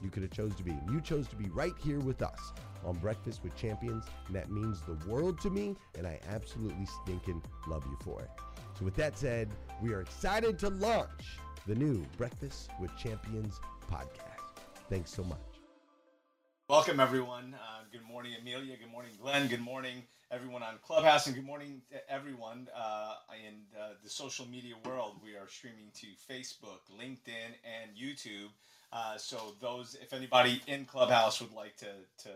you could have chose to be. You chose to be right here with us on Breakfast with Champions, and that means the world to me, and I absolutely stinking love you for it. So with that said, we are excited to launch the new Breakfast with Champions podcast. Thanks so much. Welcome, everyone. Uh, good morning, Amelia. Good morning, Glenn. Good morning, everyone on Clubhouse, and good morning to everyone uh, in uh, the social media world. We are streaming to Facebook, LinkedIn, and YouTube. Uh, so, those, if anybody in Clubhouse would like to to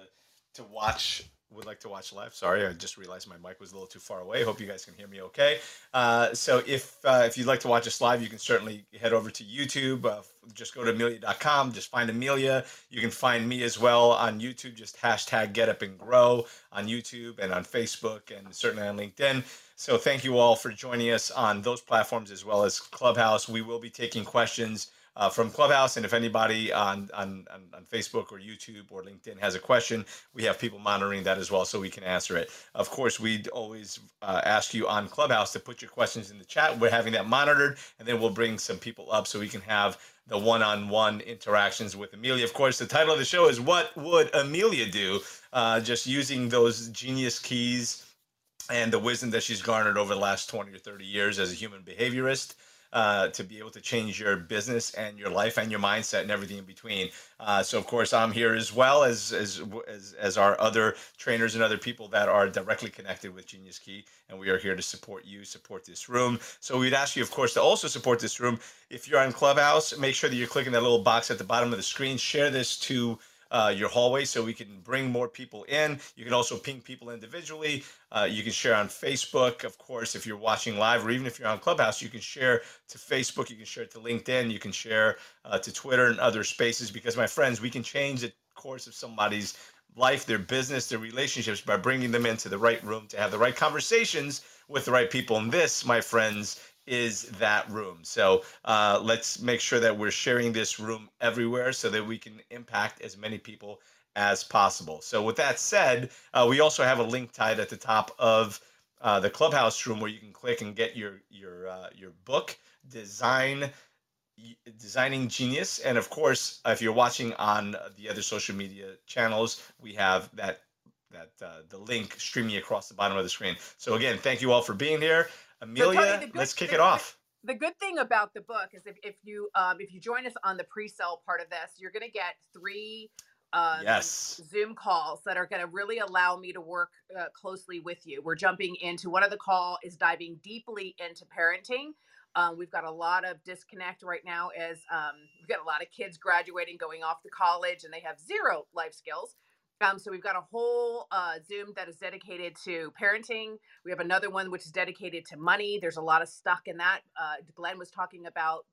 to watch would like to watch live. Sorry, I just realized my mic was a little too far away. Hope you guys can hear me okay. Uh, so if uh, if you'd like to watch us live, you can certainly head over to YouTube. Uh, just go to amelia.com. Just find Amelia. You can find me as well on YouTube. Just hashtag Get Up and Grow on YouTube and on Facebook and certainly on LinkedIn. So thank you all for joining us on those platforms as well as Clubhouse. We will be taking questions uh, from Clubhouse. And if anybody on, on, on, Facebook or YouTube or LinkedIn has a question, we have people monitoring that as well so we can answer it. Of course, we'd always uh, ask you on Clubhouse to put your questions in the chat. We're having that monitored, and then we'll bring some people up so we can have the one-on-one interactions with Amelia. Of course, the title of the show is "What Would Amelia Do?" Uh, just using those genius keys and the wisdom that she's garnered over the last 20 or 30 years as a human behaviorist uh, to be able to change your business and your life and your mindset and everything in between. Uh, so of course I'm here as well as, as as as our other trainers and other people that are directly connected with Genius Key, and we are here to support you, support this room. So we'd ask you, of course, to also support this room. If you're on Clubhouse, make sure that you're clicking that little box at the bottom of the screen. Share this to uh, your hallway so we can bring more people in. You can also ping people individually. Uh, you can share on Facebook, of course, if you're watching live, or even if you're on Clubhouse, you can share to Facebook, you can share to LinkedIn, you can share uh, to Twitter and other spaces. Because, my friends, we can change the course of somebody's life, their business, their relationships by bringing them into the right room to have the right conversations with the right people. And this, my friends, is that room. So uh, let's make sure that we're sharing this room everywhere so that we can impact as many people as possible. So with that said, uh, we also have a link tied at the top of uh, the clubhouse room where you can click and get your your uh, your book design designing genius and of course if you're watching on the other social media channels we have that that uh, the link streaming across the bottom of the screen so again thank you all for being here Amelia, good, let's kick the, it off. The good thing about the book is if, if you um, if you join us on the pre-sale part of this, you're going to get three um, yes. Zoom calls that are going to really allow me to work uh, closely with you. We're jumping into one of the call is diving deeply into parenting. Um, we've got a lot of disconnect right now as um, we've got a lot of kids graduating, going off to college, and they have zero life skills. Um, so we've got a whole uh, Zoom that is dedicated to parenting. We have another one which is dedicated to money. There's a lot of stuck in that. Uh, Glenn was talking about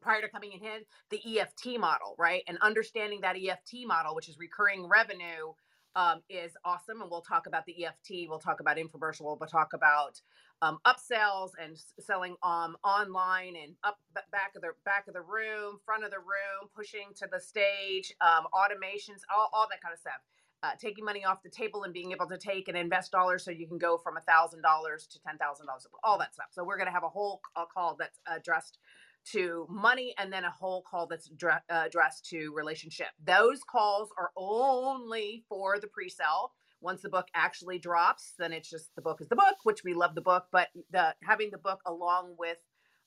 prior to coming in here the EFT model, right? And understanding that EFT model, which is recurring revenue, um, is awesome. And we'll talk about the EFT. We'll talk about infomercial. We'll talk about um, upsells and selling um, online and up back of the back of the room, front of the room, pushing to the stage, um, automations, all, all that kind of stuff. Uh, taking money off the table and being able to take and invest dollars so you can go from a thousand dollars to ten thousand dollars, all that stuff. So we're going to have a whole call that's addressed to money and then a whole call that's uh, addressed to relationship. Those calls are only for the pre-sale once the book actually drops then it's just the book is the book which we love the book but the having the book along with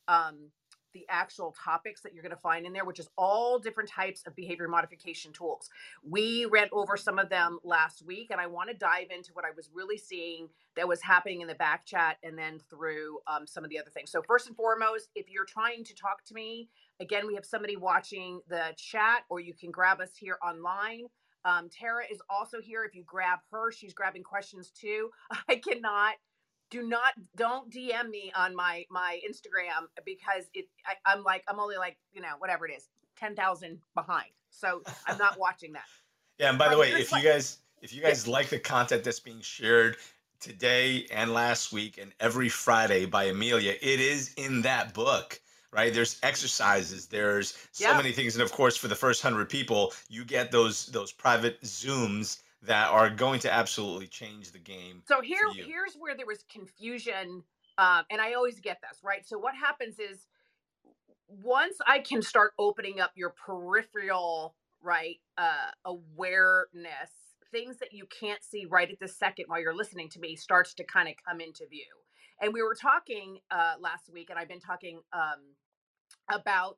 um, the actual topics that you're going to find in there which is all different types of behavior modification tools. We ran over some of them last week and i want to dive into what i was really seeing that was happening in the back chat and then through um, some of the other things. So first and foremost if you're trying to talk to me again we have somebody watching the chat or you can grab us here online um, Tara is also here. If you grab her, she's grabbing questions too. I cannot. Do not don't DM me on my my Instagram because it. I, I'm like I'm only like you know whatever it is ten thousand behind. So I'm not watching that. Yeah, and by the way, if you guys if you guys like the content that's being shared today and last week and every Friday by Amelia, it is in that book right? There's exercises, there's so yeah. many things, and of course, for the first hundred people, you get those those private zooms that are going to absolutely change the game. So here, here's where there was confusion, um, and I always get this, right? So what happens is once I can start opening up your peripheral, right, uh, awareness, things that you can't see right at the second while you're listening to me starts to kind of come into view. And we were talking uh, last week, and I've been talking um, about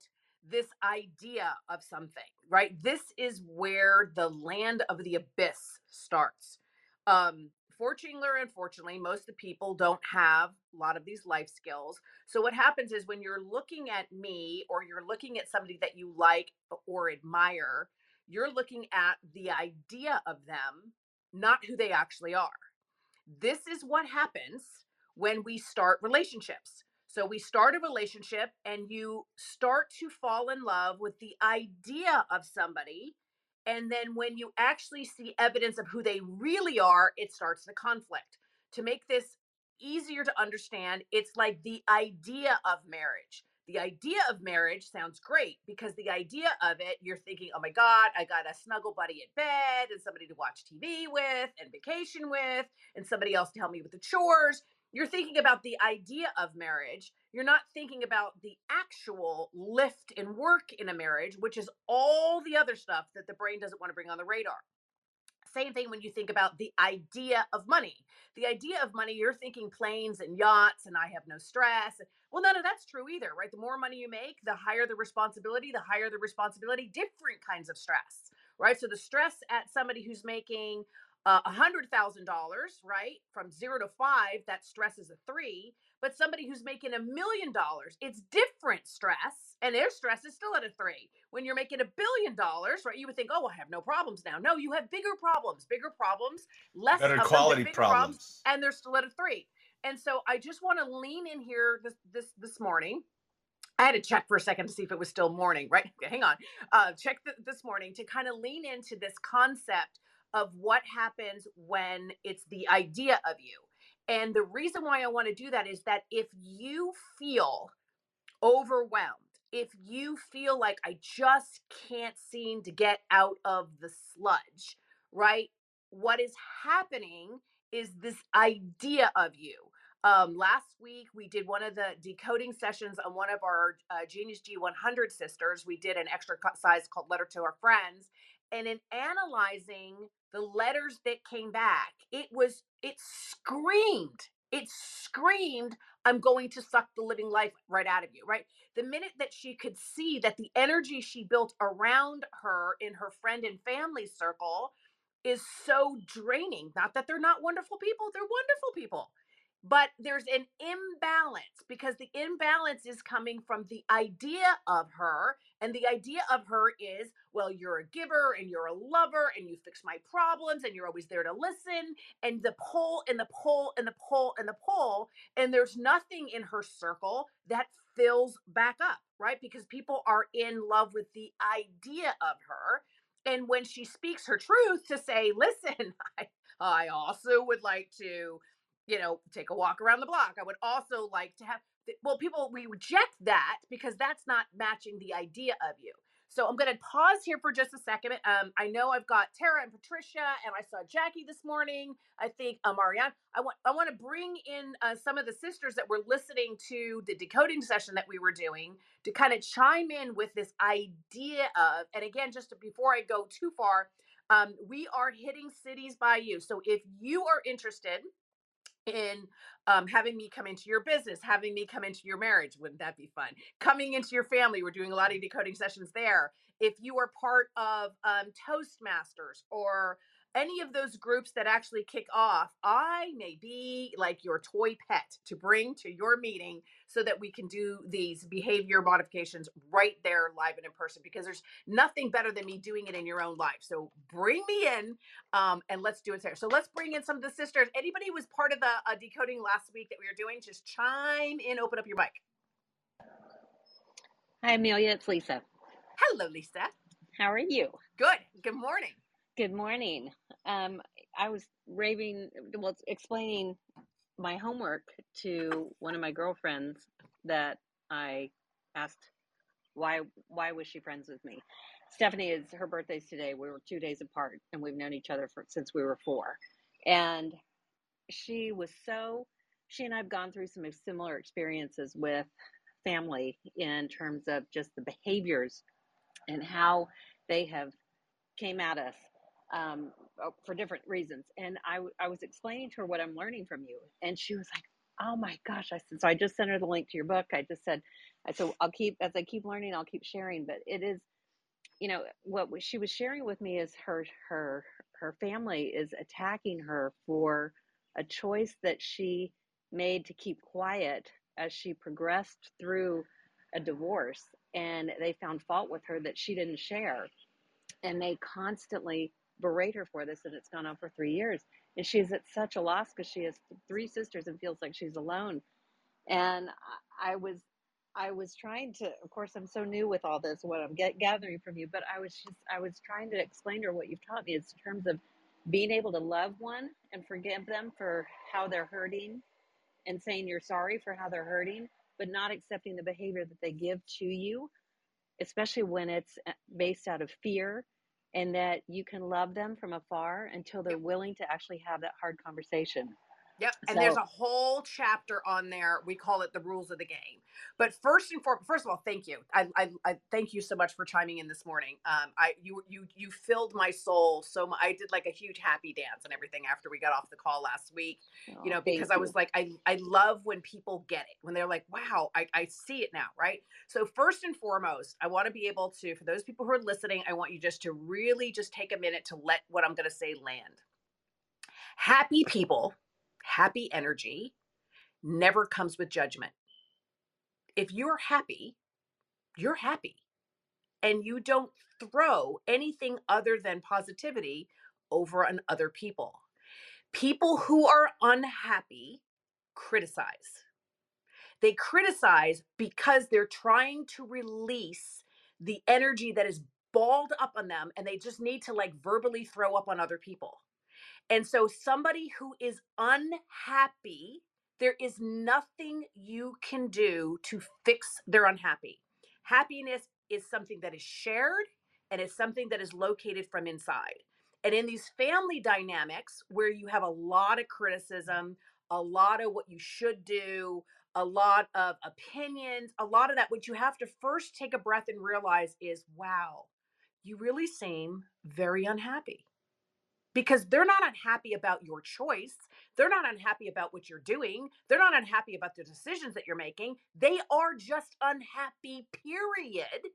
this idea of something, right? This is where the land of the abyss starts. Um, fortunately or unfortunately, most of the people don't have a lot of these life skills. So, what happens is when you're looking at me or you're looking at somebody that you like or admire, you're looking at the idea of them, not who they actually are. This is what happens when we start relationships. So we start a relationship and you start to fall in love with the idea of somebody. And then when you actually see evidence of who they really are, it starts the conflict. To make this easier to understand, it's like the idea of marriage. The idea of marriage sounds great because the idea of it, you're thinking, oh my God, I got a snuggle buddy in bed and somebody to watch TV with and vacation with and somebody else to help me with the chores you're thinking about the idea of marriage. You're not thinking about the actual lift and work in a marriage, which is all the other stuff that the brain doesn't want to bring on the radar. Same thing when you think about the idea of money. The idea of money, you're thinking planes and yachts, and I have no stress. Well, none of that's true either, right? The more money you make, the higher the responsibility, the higher the responsibility, different kinds of stress, right? So the stress at somebody who's making uh, a hundred thousand dollars, right, from zero to five, that stress is a three. But somebody who's making a million dollars, it's different stress, and their stress is still at a three. When you're making a billion dollars, right, you would think, oh, I have no problems now. No, you have bigger problems, bigger problems, less better of them, quality problems. and they're still at a three. And so I just want to lean in here this this this morning. I had to check for a second to see if it was still morning, right? Okay, hang on. Uh, check th- this morning to kind of lean into this concept of what happens when it's the idea of you. And the reason why I want to do that is that if you feel overwhelmed, if you feel like I just can't seem to get out of the sludge, right? What is happening is this idea of you. Um, last week, we did one of the decoding sessions on one of our uh, Genius G100 sisters. We did an size called Letter to Our Friends. And in analyzing the letters that came back, it was, it screamed, it screamed, I'm going to suck the living life right out of you, right? The minute that she could see that the energy she built around her in her friend and family circle is so draining. Not that they're not wonderful people, they're wonderful people. But there's an imbalance because the imbalance is coming from the idea of her. And the idea of her is, well, you're a giver and you're a lover and you fix my problems and you're always there to listen. And the pull and the pull and the pull and the pull. And there's nothing in her circle that fills back up, right? Because people are in love with the idea of her and when she speaks her truth to say listen i i also would like to you know take a walk around the block. I would also like to have well people we reject that because that's not matching the idea of you. So i'm going to pause here for just a second um, i know i've got tara and patricia and i saw jackie this morning. I think marianne i want i want to bring in uh, some of the sisters that were listening to the decoding session that we were doing to kind of chime in with this idea of and again just before i go too far um, we are hitting cities by you. So if you are interested in um, having me come into your business, having me come into your marriage. Wouldn't that be fun? Coming into your family. We're doing a lot of decoding sessions there. If you are part of um, Toastmasters or any of those groups that actually kick off, I may be like your toy pet to bring to your meeting so that we can do these behavior modifications right there live and in person because there's nothing better than me doing it in your own life. So bring me in um, and let's do it there. So let's bring in some of the sisters. Anybody who was part of the uh, decoding last week that we were doing, just chime in, open up your mic. Hi, Amelia. It's Lisa. Hello, Lisa. How are you? Good. Good morning. Good morning. Um, I was raving, well, explaining my homework to one of my girlfriends that I asked why why was she friends with me. Stephanie is her birthday's today. We were two days apart, and we've known each other for since we were four. And she was so she and I've gone through some similar experiences with family in terms of just the behaviors and how they have came at us um, uh, for different reasons. And I, I was explaining to her what I'm learning from you. And she was like, oh my gosh. I said, so I just sent her the link to your book. I just said, I said, I'll keep, as I keep learning, I'll keep sharing. But it is, you know, what she was sharing with me is her, her, her family is attacking her for a choice that she made to keep quiet as she progressed through a divorce. And they found fault with her that she didn't share. And they constantly berate her for this and it's gone on for three years. And she's at such a loss because she has three sisters and feels like she's alone. And i was i was trying to of course i'm so new with all this what i'm get, gathering from you but i was just i was trying to explain to her what you've taught me is in terms of being able to love one and forgive them for how they're hurting and saying you're sorry for how they're hurting but not accepting the behavior that they give to you especially when it's uh, based out of fear and that you can love them from afar until they're willing to actually have that hard conversation. Yep. And So- there's a whole chapter on there. We call it the rules of the game. But first and foremost, first of all, thank you. I, I, I thank you so much for chiming in this morning. Um, I you you you filled my soul so much. I did like a huge happy dance and everything after we got off the call last week. You know, Oh, because thank I was like, I I love when people get it when they're like, wow, I, I see it now, right? So first and foremost, I want to be able to, for those people who are listening, I want you just to really just take a minute to let what I'm going to say land. Happy people, happy energy never comes with judgment. If you're happy, you're happy. And you don't throw anything other than positivity over on other people. People who are unhappy criticize. They criticize because they're trying to release the energy that is balled up on them and they just need to like verbally throw up on other people. And so, somebody who is unhappy, there is nothing you can do to fix their unhappy. Happiness is something that is shared and it's something that is located from inside. And in these family dynamics where you have a lot of criticism, a lot of what you should do, a lot of opinions, a lot of that, what you have to first take a breath and realize is wow, you really seem very unhappy because they're not unhappy about your choice. They're not unhappy about what you're doing. They're not unhappy about the decisions that you're making. They are just unhappy, period.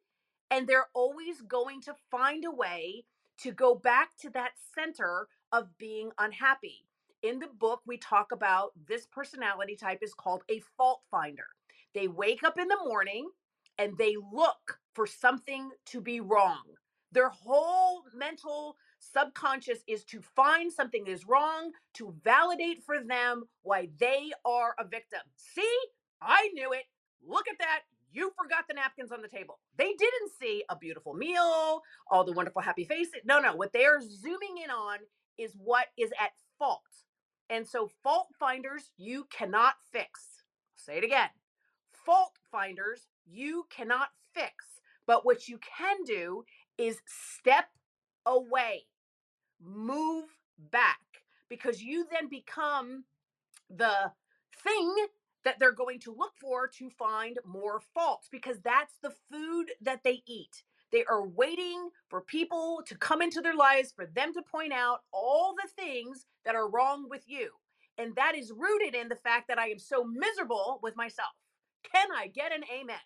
And they're always going to find a way to go back to that center of being unhappy. In the book, we talk about this personality type is called a fault finder. They wake up in the morning and they look for something to be wrong. Their whole mental subconscious is to find something is wrong, to validate for them why they are a victim. See, I knew it. Look at that. You forgot the napkins on the table. They didn't see a beautiful meal, all the wonderful happy faces. No, no. What they're zooming in on is what is at fault. And so, fault finders, you cannot fix. Say it again. Fault finders, you cannot fix. But what you can do is step away, move back, because you then become the thing that they're going to look for to find more faults, because that's the food that they eat. They are waiting for people to come into their lives for them to point out all the things that are wrong with you. And that is rooted in the fact that I am so miserable with myself. Can I get an amen?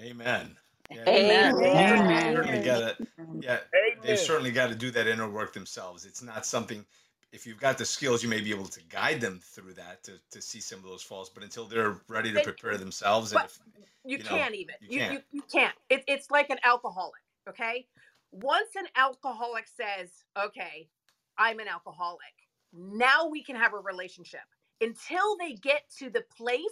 Amen. Yeah, Amen. they Amen. Certainly got to, yeah, they Amen. certainly got to do that inner work themselves. It's not something. If you've got the skills, you may be able to guide them through that to, to see some of those faults. But until they're ready to prepare themselves, and if, You, You know, can't even. you You, you, can't. you can't. It, it's like an alcoholic, okay? Once an alcoholic says, okay, I'm an alcoholic, now we can have a relationship. Until they get to the place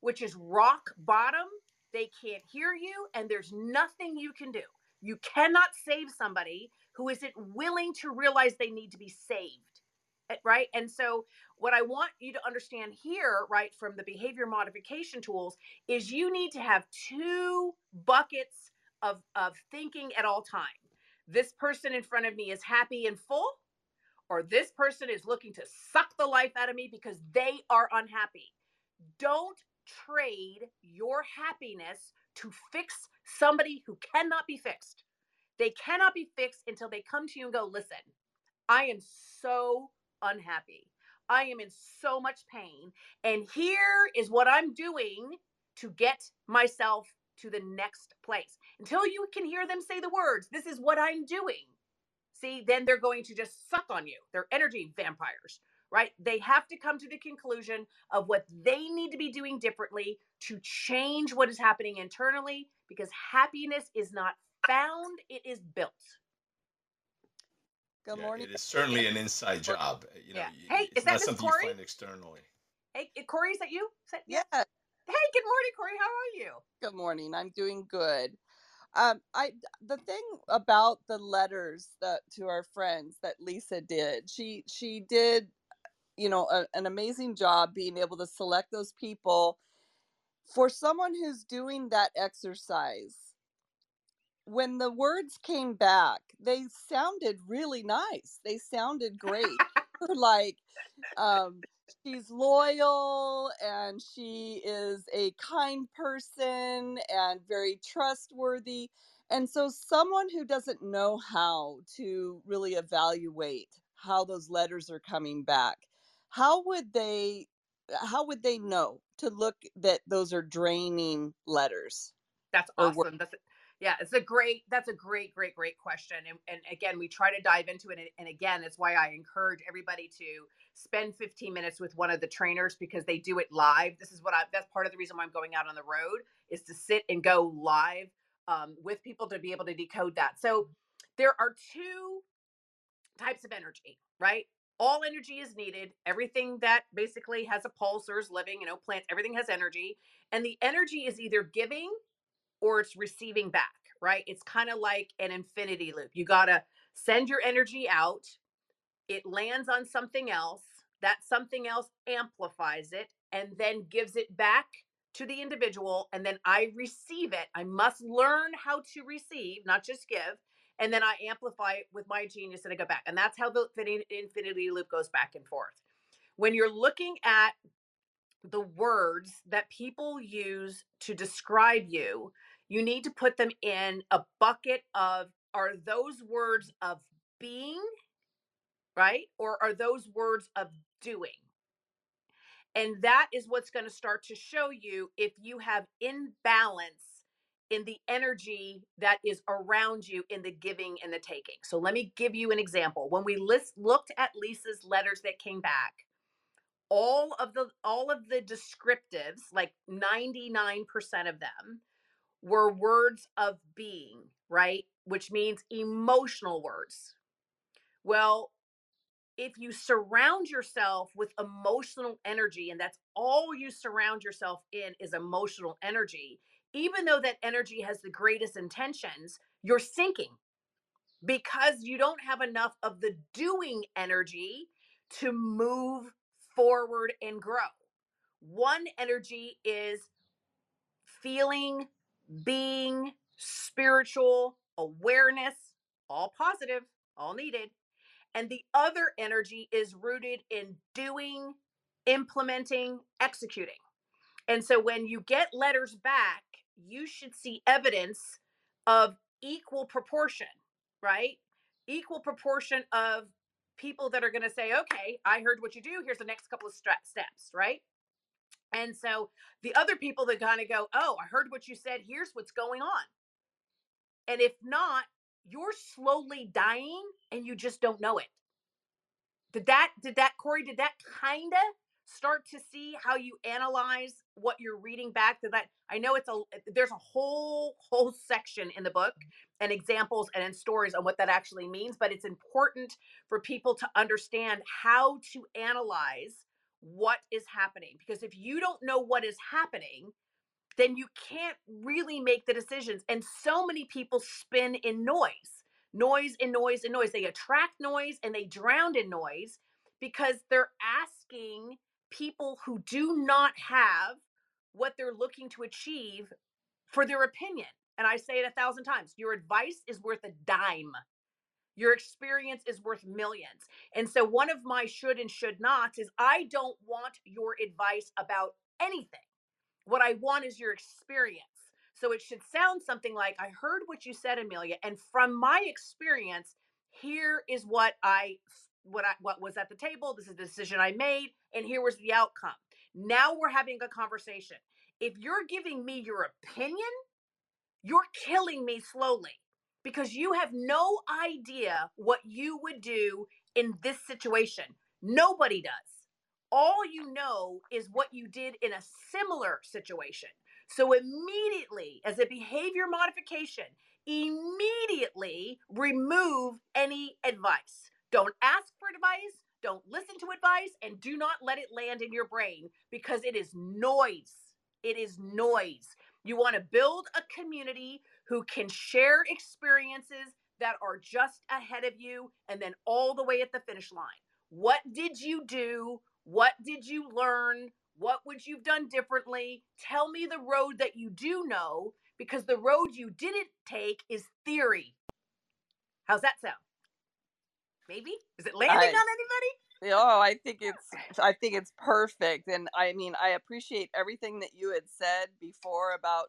which is rock bottom, they can't hear you, and there's nothing you can do. You cannot save somebody who isn't willing to realize they need to be saved. eh, Right. And so, what I want you to understand here, right, from the behavior modification tools, is you need to have two buckets of, of thinking at all time. This person in front of me is happy and full, or this person is looking to suck the life out of me because they are unhappy. Don't trade your happiness to fix somebody who cannot be fixed. They cannot be fixed until they come to you and go, listen, I am so unhappy. I am in so much pain. And here is what I'm doing to get myself to the next place. Until you can hear them say the words, this is what I'm doing. See, then they're going to just suck on you. They're energy vampires, right? They have to come to the conclusion of what they need to be doing differently to change what is happening internally because happiness is not found, it is built. Good yeah, morning. it is certainly an inside job. uh, You know, Yeah. Hey, it's is that not something Corey? you find externally. Hey, eh, Corey, is that you? Is that- Yeah, Hey, good morning, Corey. How are you? good morning. I'm doing good. Um, I the thing about the letters that to our friends that Lisa did, she she did, you know, a, an amazing job being able to select those people. For someone who's doing that exercise, when the words came back, they sounded really nice. They sounded great. like um, she's loyal and she is a kind person and very trustworthy. And so, someone who doesn't know how to really evaluate how those letters are coming back, how would they? How would they know to look that those are draining letters? That's awesome. That's yeah, it's a great. That's a great, great, great question. And, and again, we try to dive into it. And, and again, it's why I encourage everybody to spend 15 minutes with one of the trainers because they do it live. This is what I. That's part of the reason why I'm going out on the road is to sit and go live um, with people to be able to decode that. So there are two types of energy, right? All energy is needed. Everything that basically has a pulse or is living, you know, plants, everything has energy. And the energy is either giving or it's receiving back, right? It's kind of like an infinity loop. You got to send your energy out, it lands on something else, that something else amplifies it and then gives it back to the individual and then I receive it. I must learn how to receive, not just give. And then I amplify it with my genius and I go back. And that's how the infinity loop goes back and forth. When you're looking at the words that people use to describe you, you need to put them in a bucket of are those words of being, right? Or are those words of doing? And that is what's going to start to show you if you have imbalance in the energy that is around you in the giving and the taking. So let me give you an example. When we list, looked at Lisa's letters that came back, all of the all of the descriptives, like 99% of them, were words of being, right? Which means emotional words. Well, if you surround yourself with emotional energy, and that's all you surround yourself in is emotional energy, even though that energy has the greatest intentions, you're sinking because you don't have enough of the doing energy to move forward and grow. One energy is feeling, being, spiritual, awareness, all positive, all needed. And the other energy is rooted in doing, implementing, executing. And so when you get letters back, you should see evidence of equal proportion, right? Equal proportion of people that are going to say, okay, I heard what you do. Here's the next couple of steps, right? And so the other people that kind of go, oh, I heard what you said. Here's what's going on. And if not, you're slowly dying and you just don't know it. Did that, did that, Corey, did that kind of start to see how you analyze what you're reading back to that i know it's a eh, there's a whole whole section in the book mm-hmm. and examples and in stories on what that actually means but it's important for people to understand how to analyze what is happening. Because if you don't know what is happening, then you can't really make the decisions. And so many people spin in noise, noise and noise and noise. They attract noise and they drown in noise because they're asking people who do not have what they're looking to achieve for their opinion. And I say it a thousand times your advice is worth a dime your experience is worth millions. And so, one of my should and should nots is I don't want your advice about anything. What I want is your experience. So, it should sound something like I heard what you said, Amelia, and from my experience, here is what I what I what was at the table. This is the decision I made, and here was the outcome. Now we're having a conversation. If you're giving me your opinion, you're killing me slowly because you have no idea what you would do in this situation. Nobody does. All you know is what you did in a similar situation. So, immediately, as a behavior modification, immediately remove any advice. Don't ask for advice, don't listen to advice, and do not let it land in your brain because it is noise. It is noise. You want to build a community who can share experiences that are just ahead of you and then all the way at the finish line. What did you do? What did you learn? What would you've done differently? Tell me the road that you do know because the road you didn't take is theory. How's that sound? Maybe? Is it landing I, on anybody? Oh, I think it's I think it's perfect. And I mean, I appreciate everything that you had said before about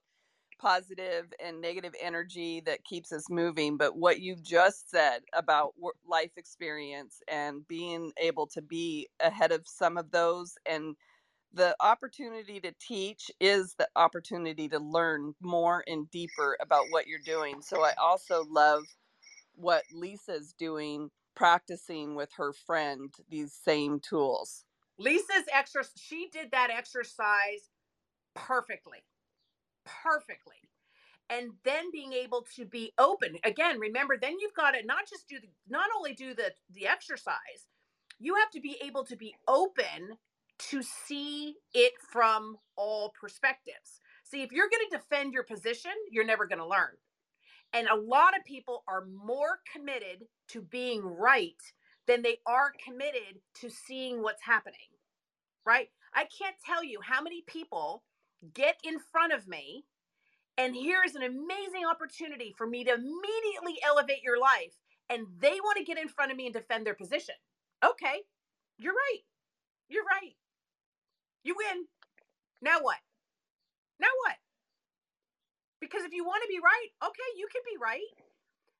positive and negative energy that keeps us moving, but what you've just said about life experience and being able to be ahead of some of those and the opportunity to teach is the opportunity to learn more and deeper about what you're doing. So I also love what Lisa's doing practicing with her friend these same tools. Lisa's exercise, she did that exercise perfectly. Perfectly. And then being able to be open. Again, remember, then you've got to not just do the not only do the the exercise, you have to be able to be open to see it from all perspectives. See, if you're going to defend your position, you're never going to learn. And a lot of people are more committed to being right than they are committed to seeing what's happening. Right? I can't tell you how many people get in front of me and here is an amazing opportunity for me to immediately elevate your life and they want to get in front of me and defend their position. Okay. You're right. You're right. You win. Now what? Now what? Because if you want to be right, okay, you can be right.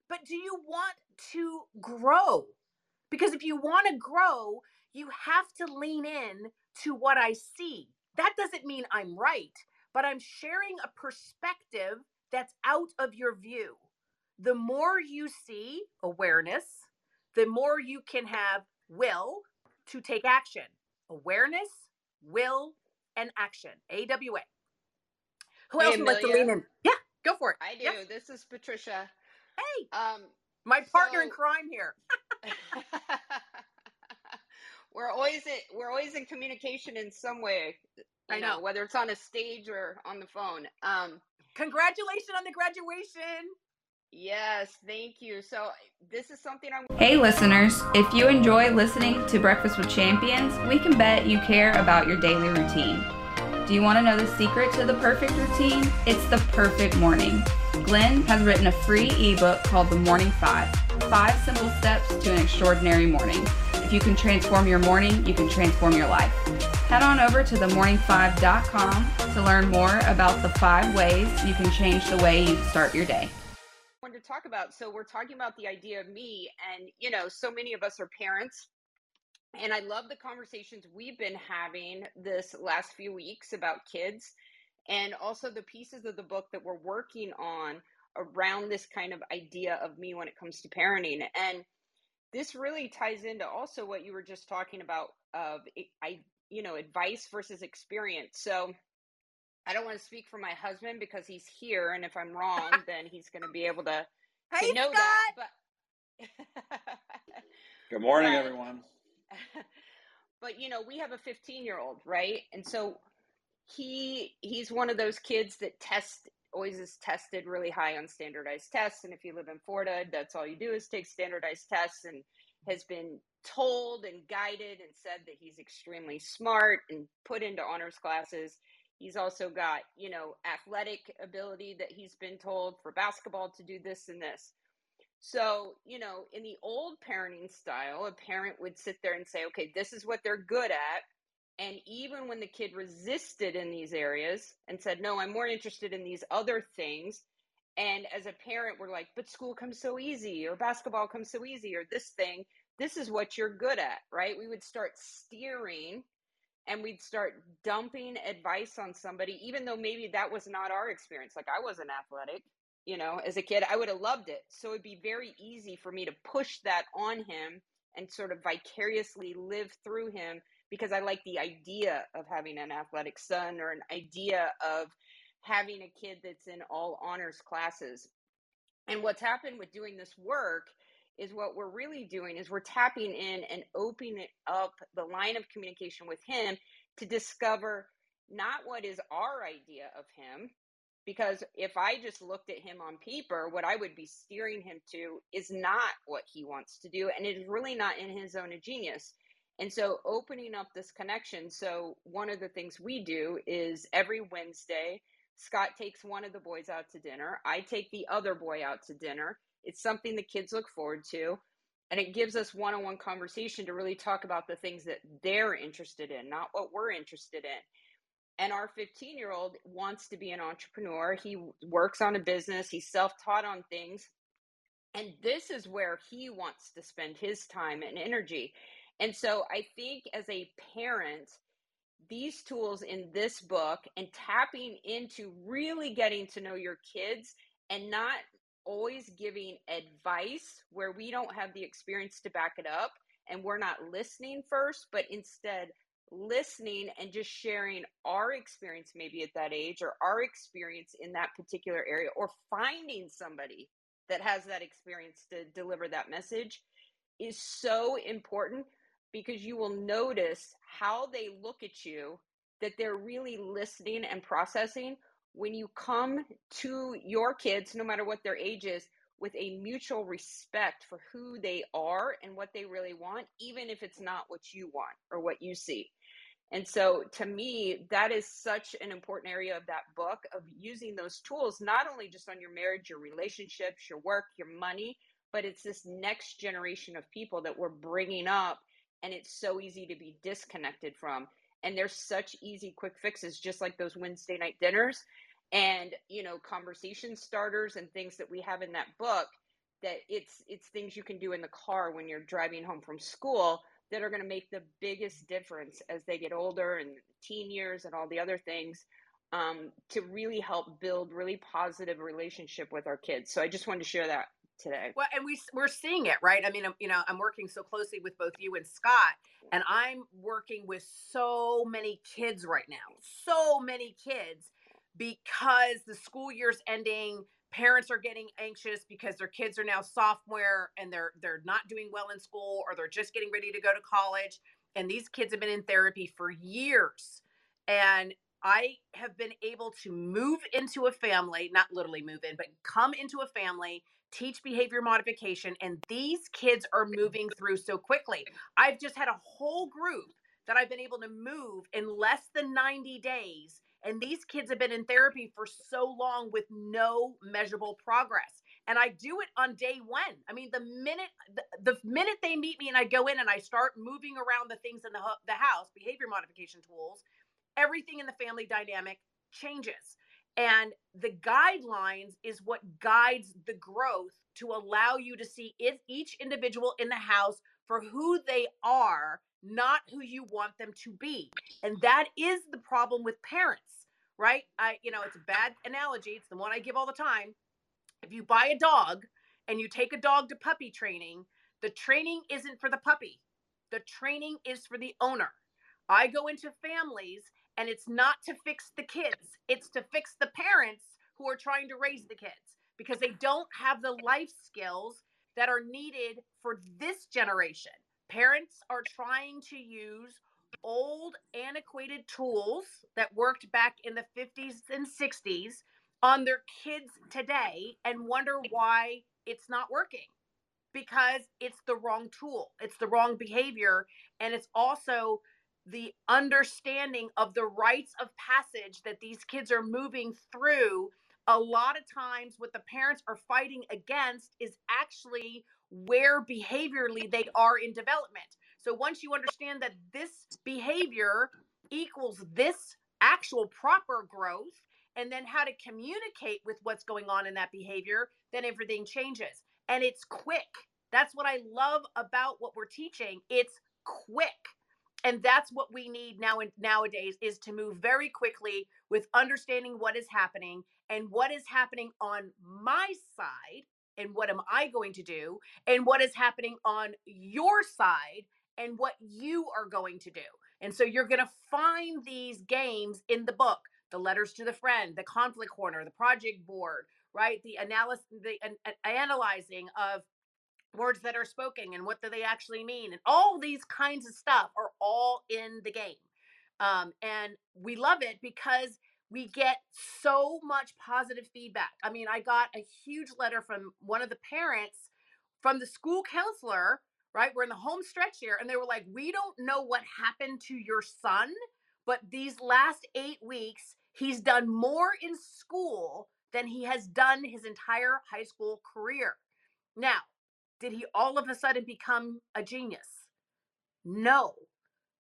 But do you want to grow? Because if you want to grow, you have to lean in to what I see. That doesn't mean I'm right, but I'm sharing a perspective that's out of your view. The more you see awareness, the more you can have will to take action. Awareness, will, and action. AWA. Who hey, else would like to lean in? Yeah, go for it. I do. Yes. This is Patricia. Hey. Um, my partner so... in crime here. we're always in, we're always in communication in some way. I know. know. whether it's on a stage or on the phone. Um, congratulations on the graduation. Yes, thank you. So, this is something I'm. Hey, listeners. If you enjoy listening to Breakfast with Champions, we can bet you care about your daily routine. Do you want to know the secret to the perfect routine? It's the perfect morning. Glenn has written a free ebook called The Morning Five Five Simple Steps to an Extraordinary Morning. If you can transform your morning, you can transform your life. Head on over to themorning5.com to learn more about the five ways you can change the way you start your day to talk about. So we're talking about the idea of me, and you know, so many of us are parents, and I love the conversations we've been having this last few weeks about kids, and also the pieces of the book that we're working on around this kind of idea of me when it comes to parenting, and this really ties into also what you were just talking about of I you know advice versus experience. So I don't want to speak for my husband because he's here, and if I'm wrong, then he's going to be able to, hey, to know Scott. that. But good morning, but, everyone. But you know, we have a 15 year old, right? And so he he's one of those kids that test always is tested really high on standardized tests. And if you live in Florida, that's all you do is take standardized tests and has been told and guided and said that he's extremely smart and put into honors classes He's also got, you know, athletic ability that he's been told for basketball to do this and this. So, you know, in the old parenting style, a parent would sit there and say, okay, this is what they're good at. And even when the kid resisted in these areas and said, no, I'm more interested in these other things. And as a parent, we're like, but school comes so easy, or basketball comes so easy, or this thing, this is what you're good at, right? We would start steering and we'd start dumping advice on somebody, even though maybe that was not our experience. Like I wasn't athletic, you know, as a kid, I would have loved it. So it'd be very easy for me to push that on him and sort of vicariously live through him because I like the idea of having an athletic son or an idea of having a kid that's in all honors classes. And what's happened with doing this work is what we're really doing is we're tapping in and opening up the line of communication with him to discover not what is our idea of him because if i just looked at him on paper what i would be steering him to is not what he wants to do and it is really not in his of genius. And so opening up this connection so one of the things we do is every wednesday scott takes one of the boys out to dinner. I take the other boy out to dinner. It's something the kids look forward to. and it gives us one-on-one conversation to really talk about the things that they're interested in not what we're interested in and our 15 year old wants to be an entrepreneur. He works on a business. He's self-taught on things. And this is where he wants to spend his time and energy. And so i think as a parent these tools in this book and tapping into really getting to know your kids and not always giving advice where we don't have the experience to back it up and we're not listening first, but instead listening and just sharing our experience maybe at that age or our experience in that particular area or finding somebody that has that experience to deliver that message is so important because you will notice how they look at you that they're really listening and processing when you come to your kids, no matter what their age is, with a mutual respect for who they are and what they really want, even if it's not what you want or what you see. And so, to me, that is such an important area of that book of using those tools, not only just on your marriage, your relationships, your work, your money, but it's this next generation of people that we're bringing up. And it's so easy to be disconnected from. And there's such easy, quick fixes, just like those Wednesday night dinners and you know conversation starters and things that we have in that book that it's it's things you can do in the car when you're driving home from school that are going to make the biggest difference as they get older and teen years and all the other things um, to really help build really positive relationship with our kids. So i just wanted to share that today. Well and we we're seeing it right? I mean you know i'm working so closely with both you and scott and i'm working with so many kids right now so many kids because the school year's ending parents are getting anxious because their kids are now sophomore and they're they're not doing well in school or they're just getting ready to go to college and these kids have been in therapy for years and I have been able to move into a family, not literally move in, but come into a family, teach behavior modification, and these kids are moving through so quickly. I've just had a whole group that I've been able to move in less than 90 days and these kids have been in therapy for so long with no measurable progress. And I do it on day one. I mean, the minute the, the minute they meet me and I go in and I start moving around the things in the the house, behavior modification tools, everything in the family dynamic changes. And the guidelines is what guides the growth to allow you to see if each individual in the house for who they are, not who you want them to be. And that is the problem with parents right? I, you know, it's a bad analogy. It's the one I give all the time. If you buy a dog and you take a dog to puppy training, the training isn't for the puppy. The training is for the owner. I go into families and it's not to fix the kids, it's to fix the parents who are trying to raise the kids because they don't have the life skills that are needed for this generation. Parents are trying to use old antiquated tools that worked back in the 50s and 60s on their kids today and wonder why it's not working because it's the wrong tool it's the wrong behavior and it's also the understanding of the rites of passage that these kids are moving through a lot of times what the parents are fighting against is actually where behaviorally they are in development so once you understand that this behavior equals this actual proper growth, and then how to communicate with what's going on in that behavior, then everything changes. And it's quick. That's what I love about what we're teaching. It's quick. And that's what we need now nowadays is to move very quickly with understanding what is happening and what is happening on my side and what am I going to do and what is happening on your side and what you are going to do. And so you're going to find these games in the book the letters to the friend, the conflict corner, the project board, right? The analysis, the uh, analyzing of words that are spoken and what do they actually mean. And all these kinds of stuff are all in the game. Um, and we love it because we get so much positive feedback. I mean, I got a huge letter from one of the parents from the school counselor right? We're in the home stretch here. And they were like, we don't know what happened to your son, but these last eight weeks, he's done more in school than he has done his entire high school career. Now, did he all of a sudden become a genius? No.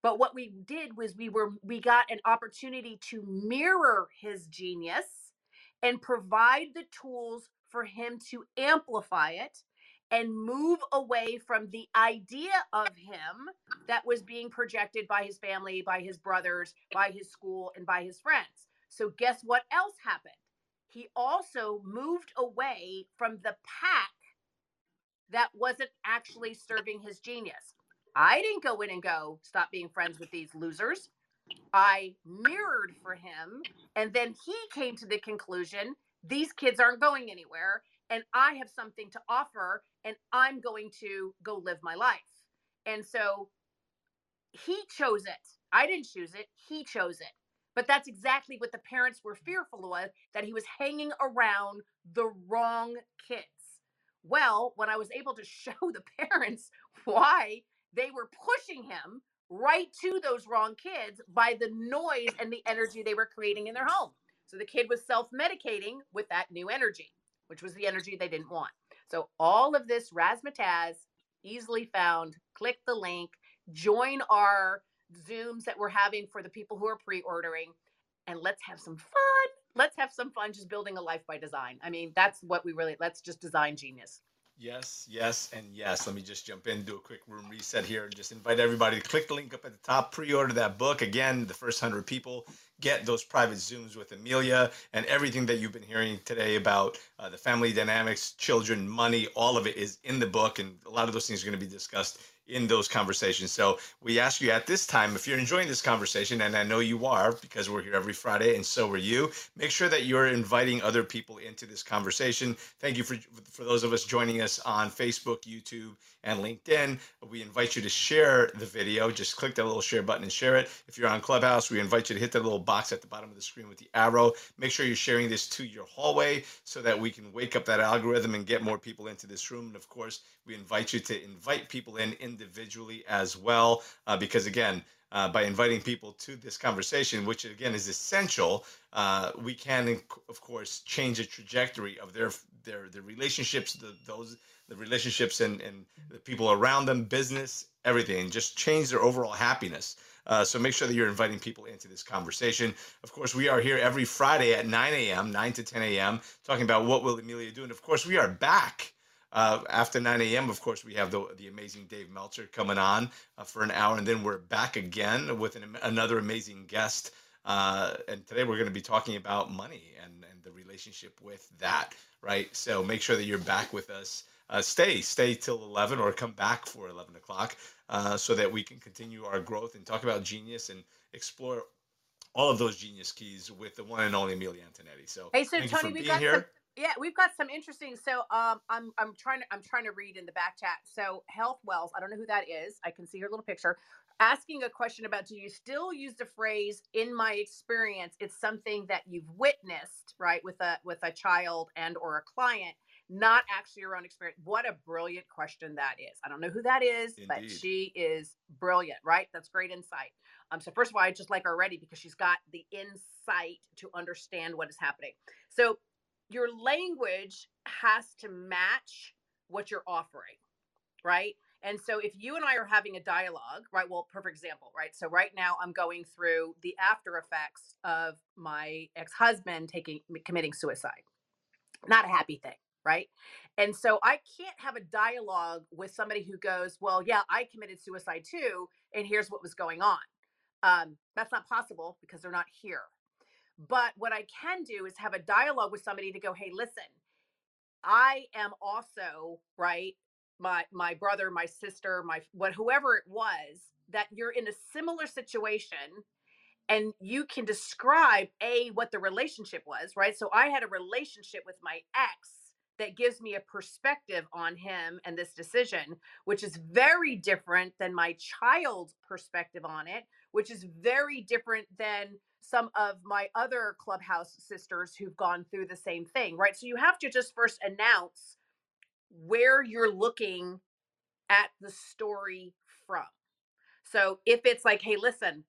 But what we did was we were we got an opportunity to mirror his genius and provide the tools for him to amplify it and move away from the idea of him that was being projected by his family, by his brothers, by his school, and by his friends. So, guess what else happened? He also moved away from the pack that wasn't actually serving his genius. I didn't go in and go, stop being friends with these losers. I mirrored for him. And then he came to the conclusion these kids aren't going anywhere. And I have something to offer. And I'm going to go live my life. And so he chose it. I didn't choose it. He chose it. But that's exactly what the parents were fearful of that he was hanging around the wrong kids. Well, when I was able to show the parents why they were pushing him right to those wrong kids by the noise and the energy they were creating in their home. So the kid was self medicating with that new energy, which was the energy they didn't want. So all of this razzmatazz, easily found. Click the link, join our Zooms that we're having for the people who are pre ordering, and let's have some fun. Let's have some fun just building a life by design. I mean, that's what we really, let's just design genius. Yes, yes, and yes. Let me just jump in, do a quick room reset here, and just invite everybody to click the link up at the top, pre-order that book. Again, the first hundred people get those private zooms with Amelia and everything that you've been hearing today about uh, the family dynamics, children, money. All of it is in the book, and a lot of those things are going to be discussed in those conversations. So we ask you at this time, if you're enjoying this conversation, and I know you are because we're here every Friday, and so are you, make sure that you're inviting other people into this conversation. Thank you for for those of us joining us on Facebook, YouTube, and LinkedIn. We invite you to share the video. Just click that little share button and share it. If you're on Clubhouse, we invite you to hit that little box at the bottom of the screen with the arrow. Make sure you're sharing this to your hallway so that we can wake up that algorithm and get more people into this room. And of course, we invite you to invite people in individually as well, uh, because again, uh, by inviting people to this conversation, which again is essential, uh, we can, of course, change the trajectory of their their their relationships, the, those the relationships and and the people around them, business, everything, just change their overall happiness. Uh, so make sure that you're inviting people into this conversation. Of course, we are here every Friday at 9 a.m., 9 to 10 a.m., talking about what will Amelia do. And of course, we are back uh, after 9 a.m., of course, we have the, the amazing Dave Meltzer coming on uh, for an hour, and then we're back again with an, another amazing guest. Uh, and today we're going to be talking about money and, and the relationship with that, right? So make sure that you're back with us. Uh, stay, stay till 11 or come back for 11 o'clock uh, so that we can continue our growth and talk about genius and explore all of those genius keys with the one and only Amelia Antonetti. So, hey, so Tony, we got here. Some- yeah, we've got some interesting. So, um, I'm I'm trying to I'm trying to read in the back chat. So, Health Wells, I don't know who that is. I can see her little picture. Asking a question about do you still use the phrase "in my experience"? It's something that you've witnessed, right, with a with a child and or a client, not actually your own experience. What a brilliant question that is. I don't know who that is, Indeed. but she is brilliant, right? That's great insight. Um, so first of all, I just like her already because she's got the insight to understand what is happening. So your language has to match what you're offering, right? And so if you and I are having a dialogue, right? Well, perfect example, right? So right now I'm going through the after effects of my ex-husband taking committing suicide. Not a happy thing, right? And so I can't have a dialogue with somebody who goes, "Well, yeah, I committed suicide too, and here's what was going on." Um, that's not possible because they're not here, but what I can do is have a dialogue with somebody to go, hey, listen, I am also, right? My my brother, my sister, my what whoever it was, that you're in a similar situation and you can describe a what the relationship was, right? So I had a relationship with my ex that gives me a perspective on him and this decision, which is very different than my child's perspective on it, which is very different than some of my other clubhouse sisters who've gone through the same thing, right? So you have to just first announce where you're looking at the story from. So if it's like, hey, listen,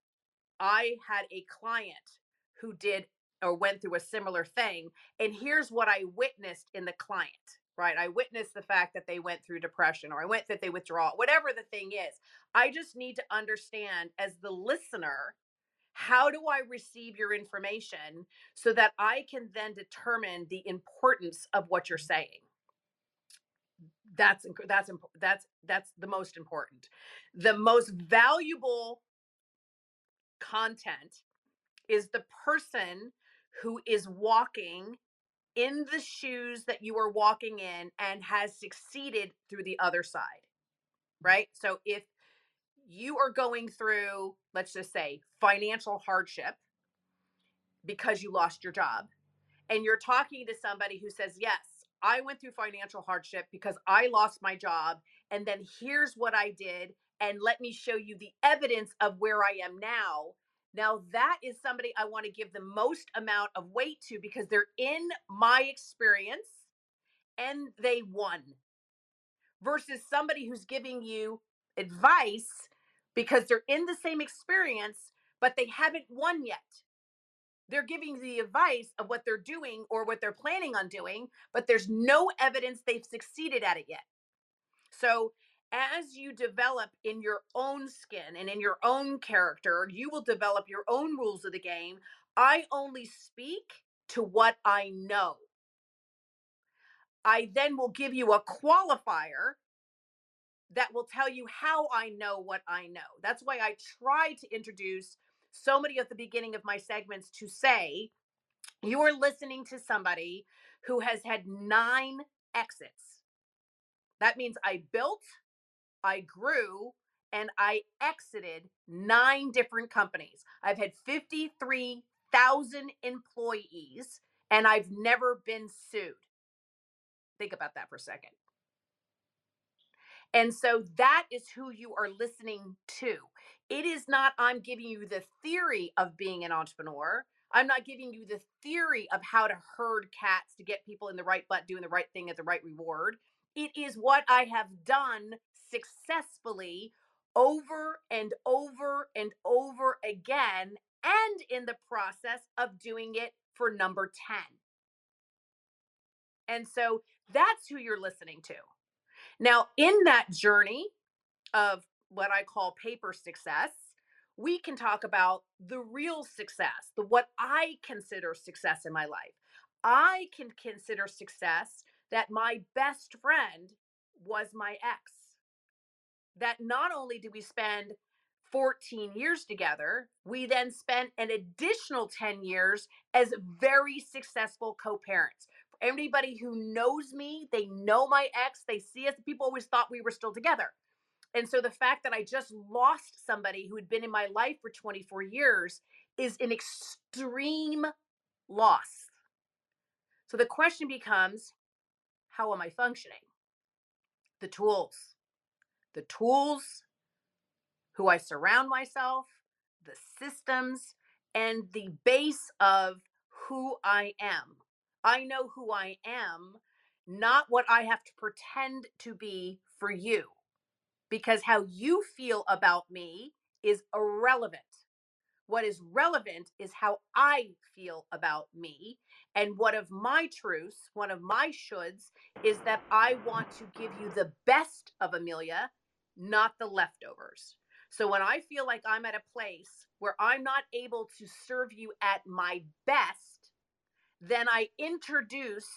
I had a client who did or went through a similar thing, and here's what I witnessed in the client. right? I witnessed the fact that they went through depression or I went that they withdraw, whatever the thing is. I just need to understand as the listener, how do I receive your information so that I can then determine the importance of what you're saying? That's that's that's that's the most important. The most valuable content is the person who is walking in the shoes that you are walking in and has succeeded through the other side. Mm-hmm. Right? So if you are going through, let's just say, financial hardship because you lost your job, and you're talking to somebody who says, Yes, I went through financial hardship because I lost my job, and then here's what I did, and let me show you the evidence of where I am now. Now, that is somebody I want to give the most amount of weight to because they're in my experience and they won versus somebody who's giving you advice because they're in the same experience, but they haven't won yet. They're giving the advice of what they're doing or what they're planning on doing, but there's no evidence they've succeeded at it yet. So, as you develop in your own skin and in your own character, you will develop your own rules of the game. I only speak to what I know. I then will give you a qualifier that will tell you how I know what I know. That's why I try to introduce so many at the beginning of my segments to say you are listening to somebody who has had nine exits. That means I built, I grew, and I exited nine different companies. I've had 53,000 employees and I've never been sued. Think about that for a second. And so that is who you are listening to. It is not, I'm giving you the theory of being an entrepreneur. I'm not giving you the theory of how to herd cats to get people in the right butt doing the right thing at the right reward. It is what I have done successfully over and over and over again, and in the process of doing it for number 10. And so that's who you're listening to. Now, in that journey of what I call paper success, we can talk about the real success, the what I consider success in my life. I can consider success that my best friend was my ex. That not only did we spend 14 years together, we then spent an additional 10 years as very successful co parents. Anybody who knows me, they know my ex, they see us. People always thought we were still together. And so the fact that I just lost somebody who had been in my life for 24 years is an extreme loss. So the question becomes how am I functioning? The tools. The tools, who I surround myself, the systems, and the base of who I am. I know who I am, not what I have to pretend to be for you. Because how you feel about me is irrelevant. What is relevant is how I feel about me. And one of my truths, one of my shoulds, is that I want to give you the best of Amelia, not the leftovers. So when I feel like I'm at a place where I'm not able to serve you at my best, then I introduce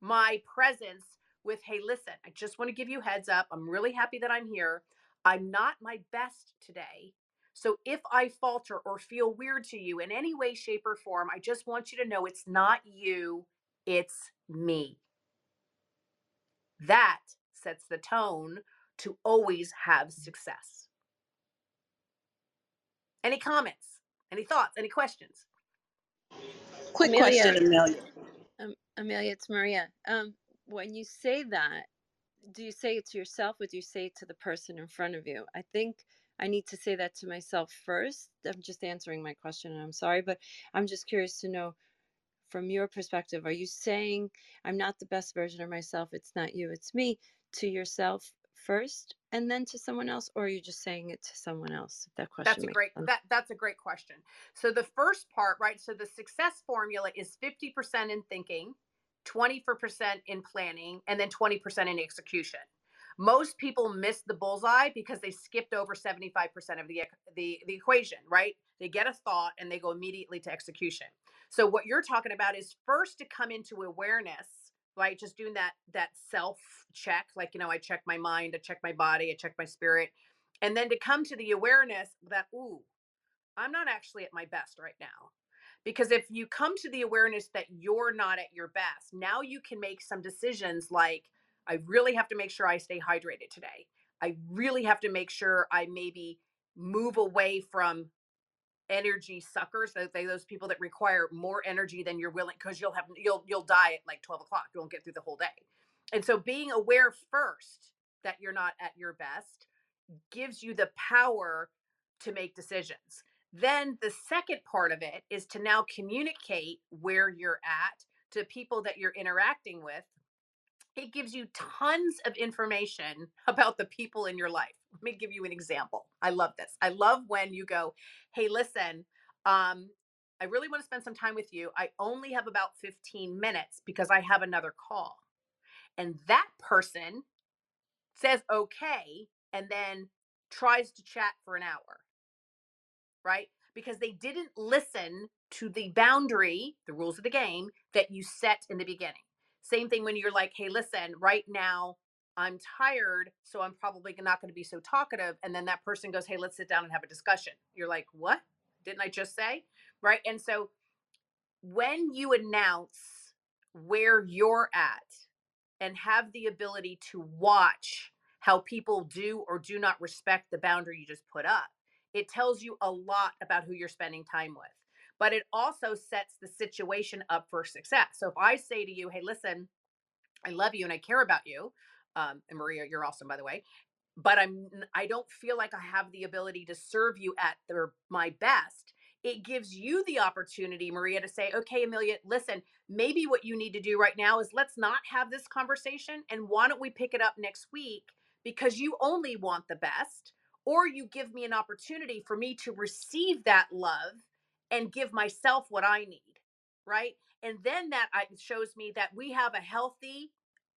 my presence with, hey, listen, I just want to give you heads up. I'm really happy that I'm here. I'm not my best today. So if I falter or feel weird to you in any way, shape, or form, I just want you to know it's not you, it's me. That sets the tone to always have success. Any comments? Any thoughts? Any questions? Quick Amelia, question, Amelia. Um, Amelia, it's Maria. Um, when you say that, do you say it to yourself or do you say it to the person in front of you? I think I need to say that to myself first. I'm just answering my question and I'm sorry, but I'm just curious to know from your perspective, are you saying I'm not the best version of myself? It's not you, it's me to yourself first and then to someone else or are you just saying it to someone else if that question that's a great sense. that that's a great question so the first part right so the success formula is 50% in thinking 20% in planning, and then 20% in execution. Most people miss the bullseye because they skipped over 75% of the, the, the equation, right? They get a thought and they go immediately to execution. So what you're talking about is first to come into awareness, right? Just doing that that self check, like you know, I check my mind, I check my body, I check my spirit, and then to come to the awareness that ooh, I'm not actually at my best right now. Because if you come to the awareness that you're not at your best, now you can make some decisions like, I really have to make sure I stay hydrated today. I really have to make sure I maybe move away from energy suckers those, those people that require more energy than you're willing because you'll have you'll you'll die at like 12 o'clock you won't get through the whole day. And so being aware first that you're not at your best gives you the power to make decisions. Then the second part of it is to now communicate where you're at to people that you're interacting with. It gives you tons of information about the people in your life. Let me give you an example. I love this. I love when you go, "Hey, listen, um, I really want to spend some time with you. I only have about 15 minutes because I have another call." And that person says okay and then tries to chat for an hour. Right? Because they didn't listen to the boundary, the rules of the game that you set in the beginning. Same thing when you're like, hey, listen, right now I'm tired, so I'm probably not going to be so talkative. And then that person goes, hey, let's sit down and have a discussion. You're like, what? Didn't I just say? Right. And so when you announce where you're at and have the ability to watch how people do or do not respect the boundary you just put up, it tells you a lot about who you're spending time with but it also sets the situation up for success. So if I say to you, hey, listen, I love you and I care about you, um, and Maria, you're awesome, by the way, but I'm I don't feel like I have the ability to serve you at the, my best. It gives you the opportunity, Maria, to say, okay, Amelia, listen, maybe what you need to do right now is let's not have this conversation. And why don't we pick it up next week? Because you only want the best, or you give me an opportunity for me to receive that love and give myself what I need, right? And then that shows me that we have a healthy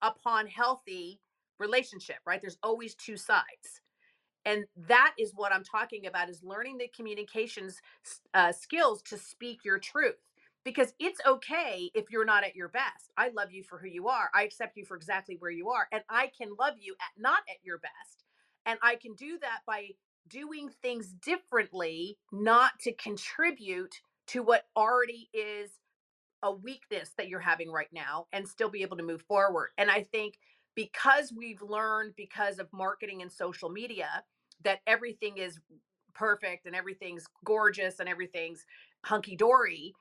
upon healthy relationship, right? There's always two sides. And that is what I'm talking about is learning the communications uh, skills to speak your truth because it's okay if you're not at your best. I love you for who you are. I accept you for exactly where you are. And I can love you at not at your best. And I can do that by doing things differently, not to contribute to what already is a weakness that you're having right now and still be able to move forward. And I think because we've learned because of marketing and social media that everything is perfect and everything's gorgeous and everything's hunky dory,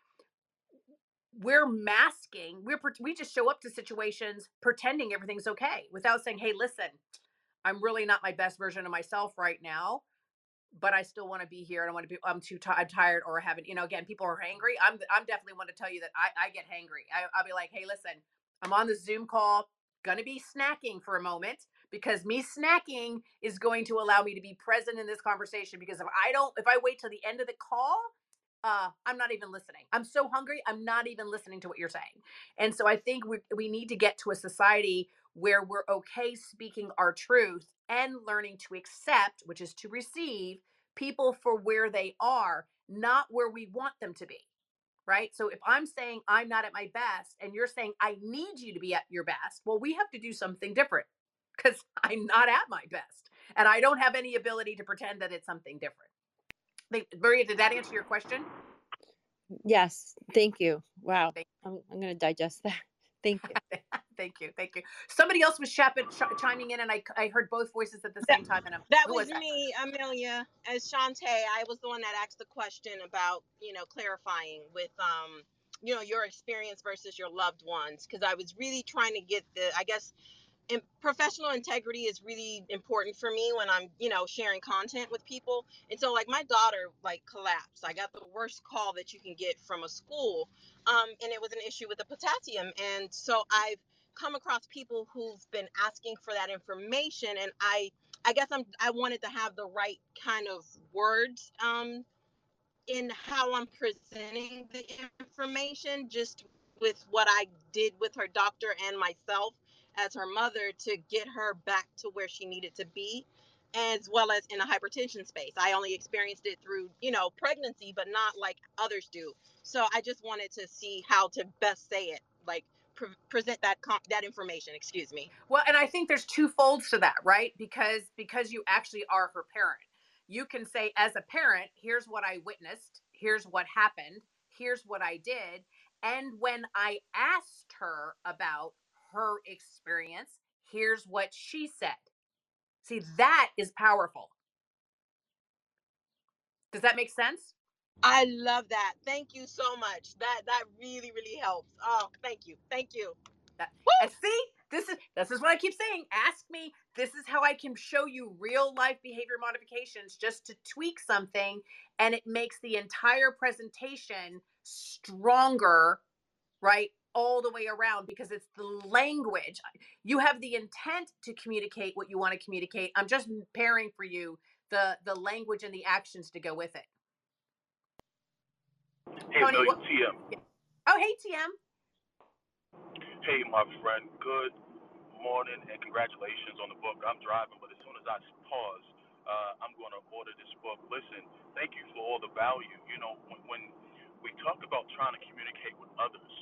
we're masking. We're we just show up to situations pretending everything's okay without saying, "Hey, listen, I'm really not my best version of myself right now but I still want to be here and I want to be I'm too tired I'm tired or haven't you know again people are hangry I'm I'm definitely want to tell you that I I get hangry I, I'll be like hey listen I'm on the Zoom call gonna be snacking for a moment because me snacking is going to allow me to be present in this conversation because if I don't if I wait till the end of the call uh, I'm not even listening. I'm so hungry. I'm not even listening to what you're saying. And so I think we, we need to get to a society where we're okay speaking our truth and learning to accept, which is to receive people for where they are, not where we want them to be. Right. So if I'm saying I'm not at my best and you're saying I need you to be at your best, well, we have to do something different because I'm not at my best and I don't have any ability to pretend that it's something different. Maria, did that answer your question? Yes. Thank you. Wow. I'm, I'm going to digest that. Thank you. thank you. Thank you. Somebody else was chapping, ch- chiming in, and I, I heard both voices at the same time. And I'm, that was, was that? me, Amelia. As Shantae, I was the one that asked the question about, you know, clarifying with, um, you know, your experience versus your loved ones, because I was really trying to get the, I guess, and professional integrity is really important for me when I'm, you know, sharing content with people. And so like my daughter like collapsed. I got the worst call that you can get from a school. Um, and it was an issue with the potassium. And so I've come across people who've been asking for that information and I I guess I'm I wanted to have the right kind of words um in how I'm presenting the information just with what I did with her doctor and myself as her mother to get her back to where she needed to be as well as in a hypertension space. I only experienced it through, you know, pregnancy, but not like others do. So I just wanted to see how to best say it, like pre- present that that information. Excuse me. Well, and I think there's two folds to that, right? Because because you actually are her parent. You can say as a parent, here's what I witnessed, here's what happened, here's what I did, and when I asked her about her experience, here's what she said. See, that is powerful. Does that make sense? I love that. Thank you so much. That that really really helps. Oh, thank you. Thank you. That, and see, this is this is what I keep saying. Ask me. This is how I can show you real life behavior modifications just to tweak something and it makes the entire presentation stronger, right? All the way around because it's the language. You have the intent to communicate what you want to communicate. I'm just pairing for you the the language and the actions to go with it. Hey, Tony, Billy, what, TM. Oh, hey, TM. Hey, my friend. Good morning and congratulations on the book. I'm driving, but as soon as I pause, uh, I'm going to order this book. Listen, thank you for all the value. You know, when, when we talk about trying to communicate with others,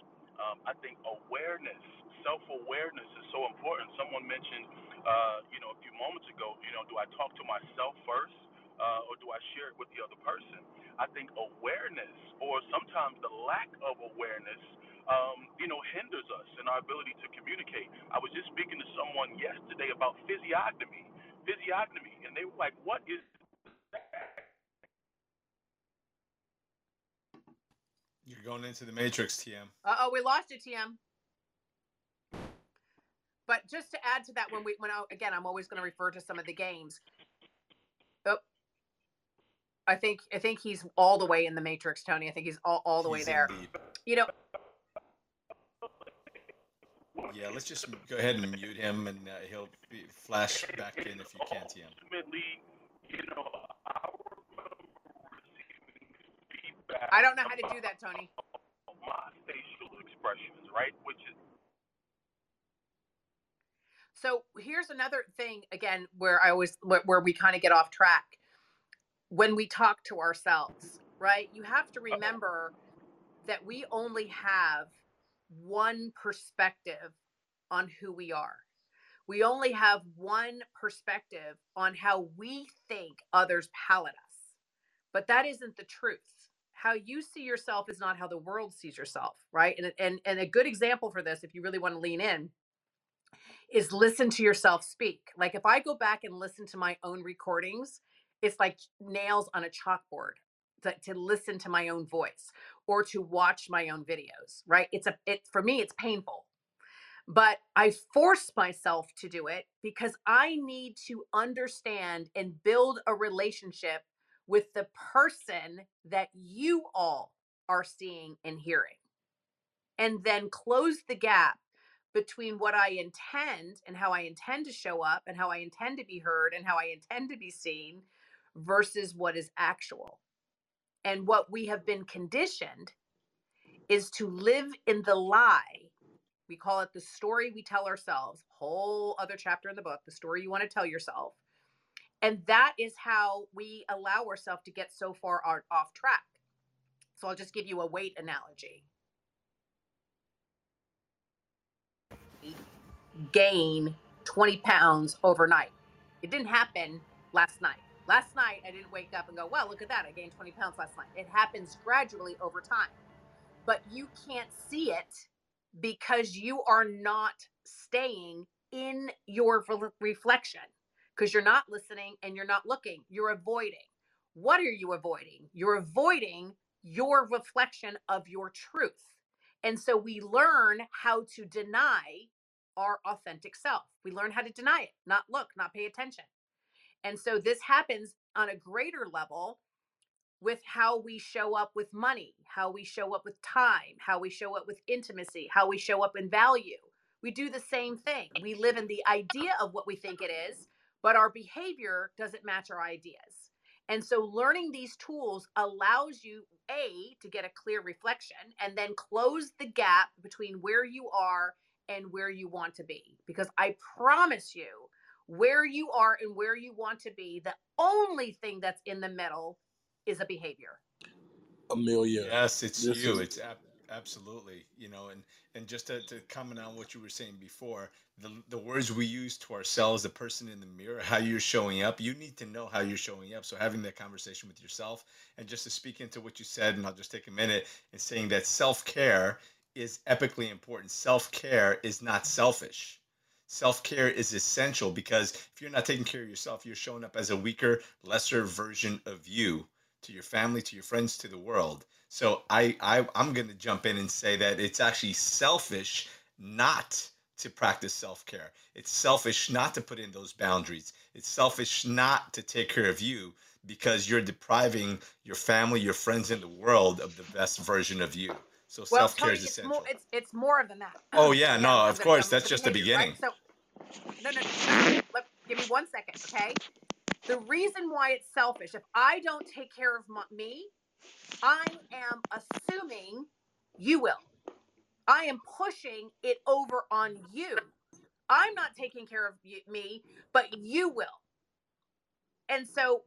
um, I think awareness, self awareness is so important. Someone mentioned, uh, you know, a few moments ago, you know, do I talk to myself first uh, or do I share it with the other person? I think awareness, or sometimes the lack of awareness, um, you know, hinders us in our ability to communicate. I was just speaking to someone yesterday about physiognomy, physiognomy, and they were like, "What is that?" You're going into the matrix, TM. Uh oh, we lost you, TM. But just to add to that, when we when I, again, I'm always going to refer to some of the games. Oh, I think I think he's all the way in the matrix, Tony. I think he's all, all the he's way there. Indeed. You know. Yeah, let's just go ahead and mute him, and uh, he'll be, flash back in if you can, TM. Ultimately, you know, I don't know how to do that, Tony. Facial expressions, right? Which is so here's another thing again where I always where we kind of get off track when we talk to ourselves, right? You have to remember that we only have one perspective on who we are. We only have one perspective on how we think others palate us. But that isn't the truth how you see yourself is not how the world sees yourself right? And and and a good example for this if you really want to lean in is listen to yourself speak. Like if i go back and listen to my own recordings it's like nails on a chalkboard to, to listen to my own voice or to watch my own videos right? It's a it for me it's painful. But I force myself to do it because I need to understand and build a relationship with the person that you all are seeing and hearing. And then close the gap between what I intend and how I intend to show up and how I intend to be heard and how I intend to be seen versus what is actual. And what we have been conditioned is to live in the lie. We call it the story we tell ourselves, whole other chapter in the book, the story you want to tell yourself and that is how we allow ourselves to get so far off track. So I'll just give you a weight analogy. Gain 20 pounds overnight. It didn't happen last night. Last night, I didn't wake up and go, well, look at that. I gained 20 pounds last night. It happens gradually over time. But you can't see it because you are not staying in your reflection because you're not listening and you're not looking. You're avoiding. What are you avoiding? You're avoiding your reflection of your truth. And so we learn how to deny our authentic self. We learn how to deny it, not look, not pay attention. And so this happens on a greater level with how we show up with money, how we show up with time, how we show up with intimacy, how we show up in value. We do the same thing. We live in the idea of what we think it is, but our behavior doesn't match our ideas. And so learning these tools allows you a to get a clear reflection and then close the gap between where you are and where you want to be because I promise you where you are and where you want to be the only thing that's in the middle is a behavior. Amelia. Yes, it's you. Is... It's ab- absolutely, you know, and and just to, to comment on what you were saying before, the the words we use to ourselves, the person in the mirror, how you're showing up, you need to know how you're showing up. So having that conversation with yourself, and just to speak into what you said, and I'll just take a minute and saying that self care is epically important. Self care is not selfish. Self care is essential because if you're not taking care of yourself, you're showing up as a weaker, lesser version of you to your family, to your friends, to the world. So I, I I'm going to jump in and say that it's actually selfish not to practice self-care. It's selfish not to put in those boundaries. It's selfish not to take care of you because you're depriving your family, your friends in the world of the best version of you. So well, self-care is essential. More, it's, it's more than that. Oh yeah, no, of course, that's just the beginning. Right? So no, no, no. Let, give me one second, okay? The reason why it's selfish, if I don't take care of my, me, I am assuming you will. I am pushing it over on you. I'm not taking care of you, me, but you will. And so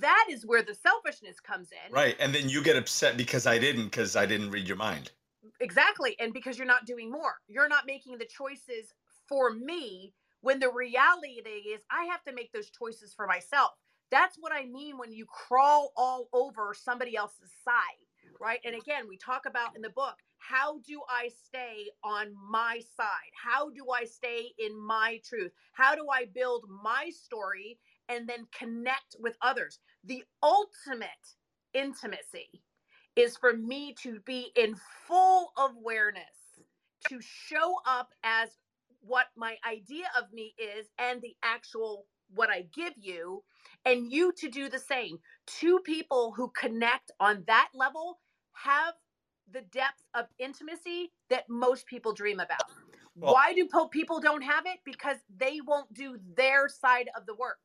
that is where the selfishness comes in. Right. And then you get upset because I didn't, because I didn't read your mind. Exactly. And because you're not doing more, you're not making the choices for me when the reality is I have to make those choices for myself. That's what I mean when you crawl all over somebody else's side, right? And again, we talk about in the book how do I stay on my side? How do I stay in my truth? How do I build my story and then connect with others? The ultimate intimacy is for me to be in full awareness, to show up as what my idea of me is and the actual what I give you, and you to do the same. Two people who connect on that level have the depth of intimacy that most people dream about. Well, Why do people don't have it? Because they won't do their side of the work.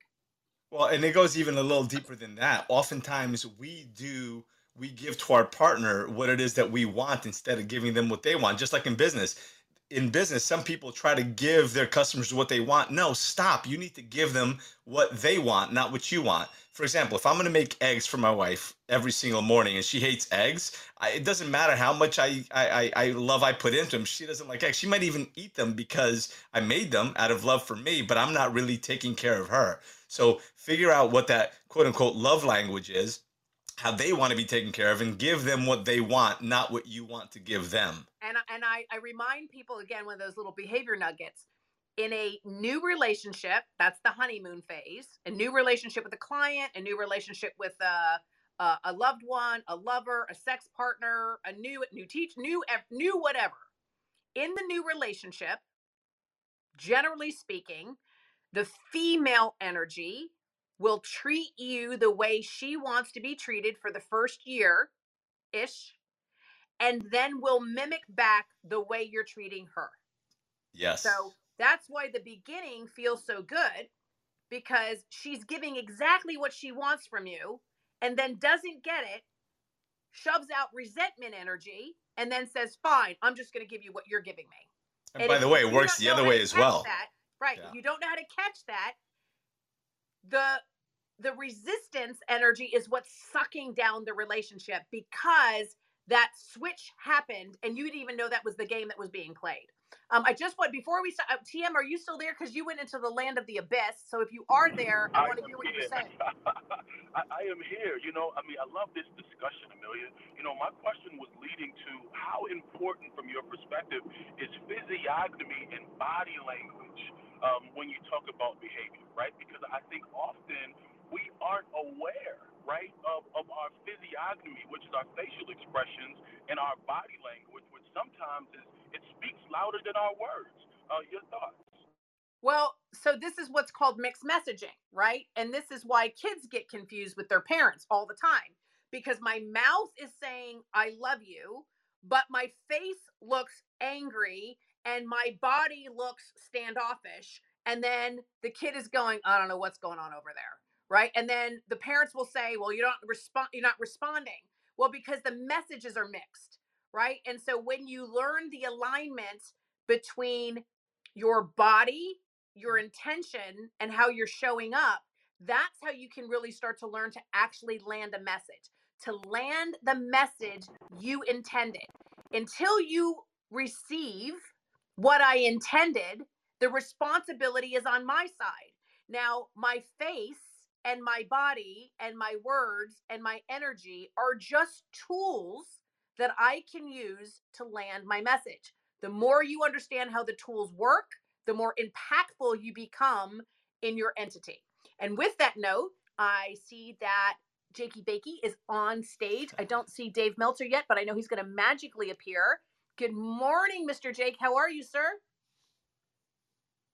Well, and it goes even a little deeper than that. Oftentimes we do we give to our partner what it is that we want instead of giving them what they want. Just like in business, in business, some people try to give their customers what they want. No, stop. You need to give them what they want, not what you want. For example, if I'm going to make eggs for my wife every single morning and she hates eggs, I, it doesn't matter how much I, I, I love I put into them. She doesn't like eggs. She might even eat them because I made them out of love for me, but I'm not really taking care of her. So figure out what that quote unquote love language is how they want to be taken care of and give them what they want, not what you want to give them. And and I, I remind people again of those little behavior nuggets. In a new relationship, that's the honeymoon phase. A new relationship with a client, a new relationship with a, a, a loved one, a lover, a sex partner, a new new teach, new new whatever. In the new relationship, generally speaking, the female energy will treat you the way she wants to be treated for the first year ish, and then will mimic back the way you're treating her. Yes. So that's why the beginning feels so good because she's giving exactly what she wants from you and then doesn't get it, shoves out resentment energy, and then says, Fine, I'm just going to give you what you're giving me. And, and by the way, it works the other way as well. That, right. Yeah. If you don't know how to catch that, the the resistance energy is what's sucking down the relationship because that switch happened and you didn't even know that was the game that was being played. Um, I just want before we start. Uh, TM, are you still there? Because you went into the land of the abyss. So if you are there, I, I want to hear what you're saying. I, I, am here. You know, I mean, I love this discussion, Amelia. You know, my question was leading to how important, from your perspective, is physiognomy and body language um, when you talk about behavior, right? Because I think often we aren't aware, right, of, of our physiognomy, which is our facial expressions, and our body language, which sometimes is it speaks louder than our words. Uh, your thoughts? Well, so this is what's called mixed messaging, right? And this is why kids get confused with their parents all the time because my mouth is saying, I love you, but my face looks angry and my body looks standoffish. And then the kid is going, I don't know what's going on over there right? And then the parents will say, "Well, you don't respond. You're not responding." Well, because the messages are mixed, right? And so when you learn the alignment between your body, your mm. intention, and how you're showing up, that's how you can really start to learn to actually land a message, to land the message you intended. Until you receive what I intended, the responsibility is on my side. Now, my face and my body and my words and my energy are just tools that I can use to land my message. The more you understand how the tools work, the more impactful you become in your entity. And with that note, I see that Jakey Bakey is on stage. I don't see Dave Meltzer yet, but I know he's going to magically appear. Good morning, Mr. Jake. How are you, sir?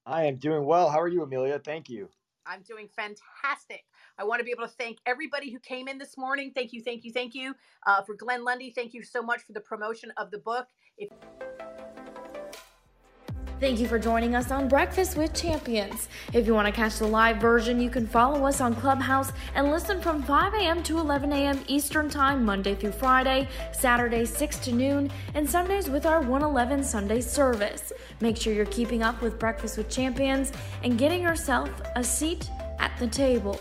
I am doing well. How are you, Amelia? Thank you. I'm doing fantastic. I want to be able to thank everybody who came in this morning. Thank you, thank you, thank you. Uh, for Glenn Lundy, thank you so much for the promotion of the book. If- Thank you for joining us on Breakfast with Champions. If you want to catch the live version, you can follow us on Clubhouse and listen from 5 a.m. to 11 a.m. Eastern Time, Monday through Friday, Saturday 6 to noon, and Sundays with our 111 Sunday service. Make sure you're keeping up with Breakfast with Champions and getting yourself a seat at the table.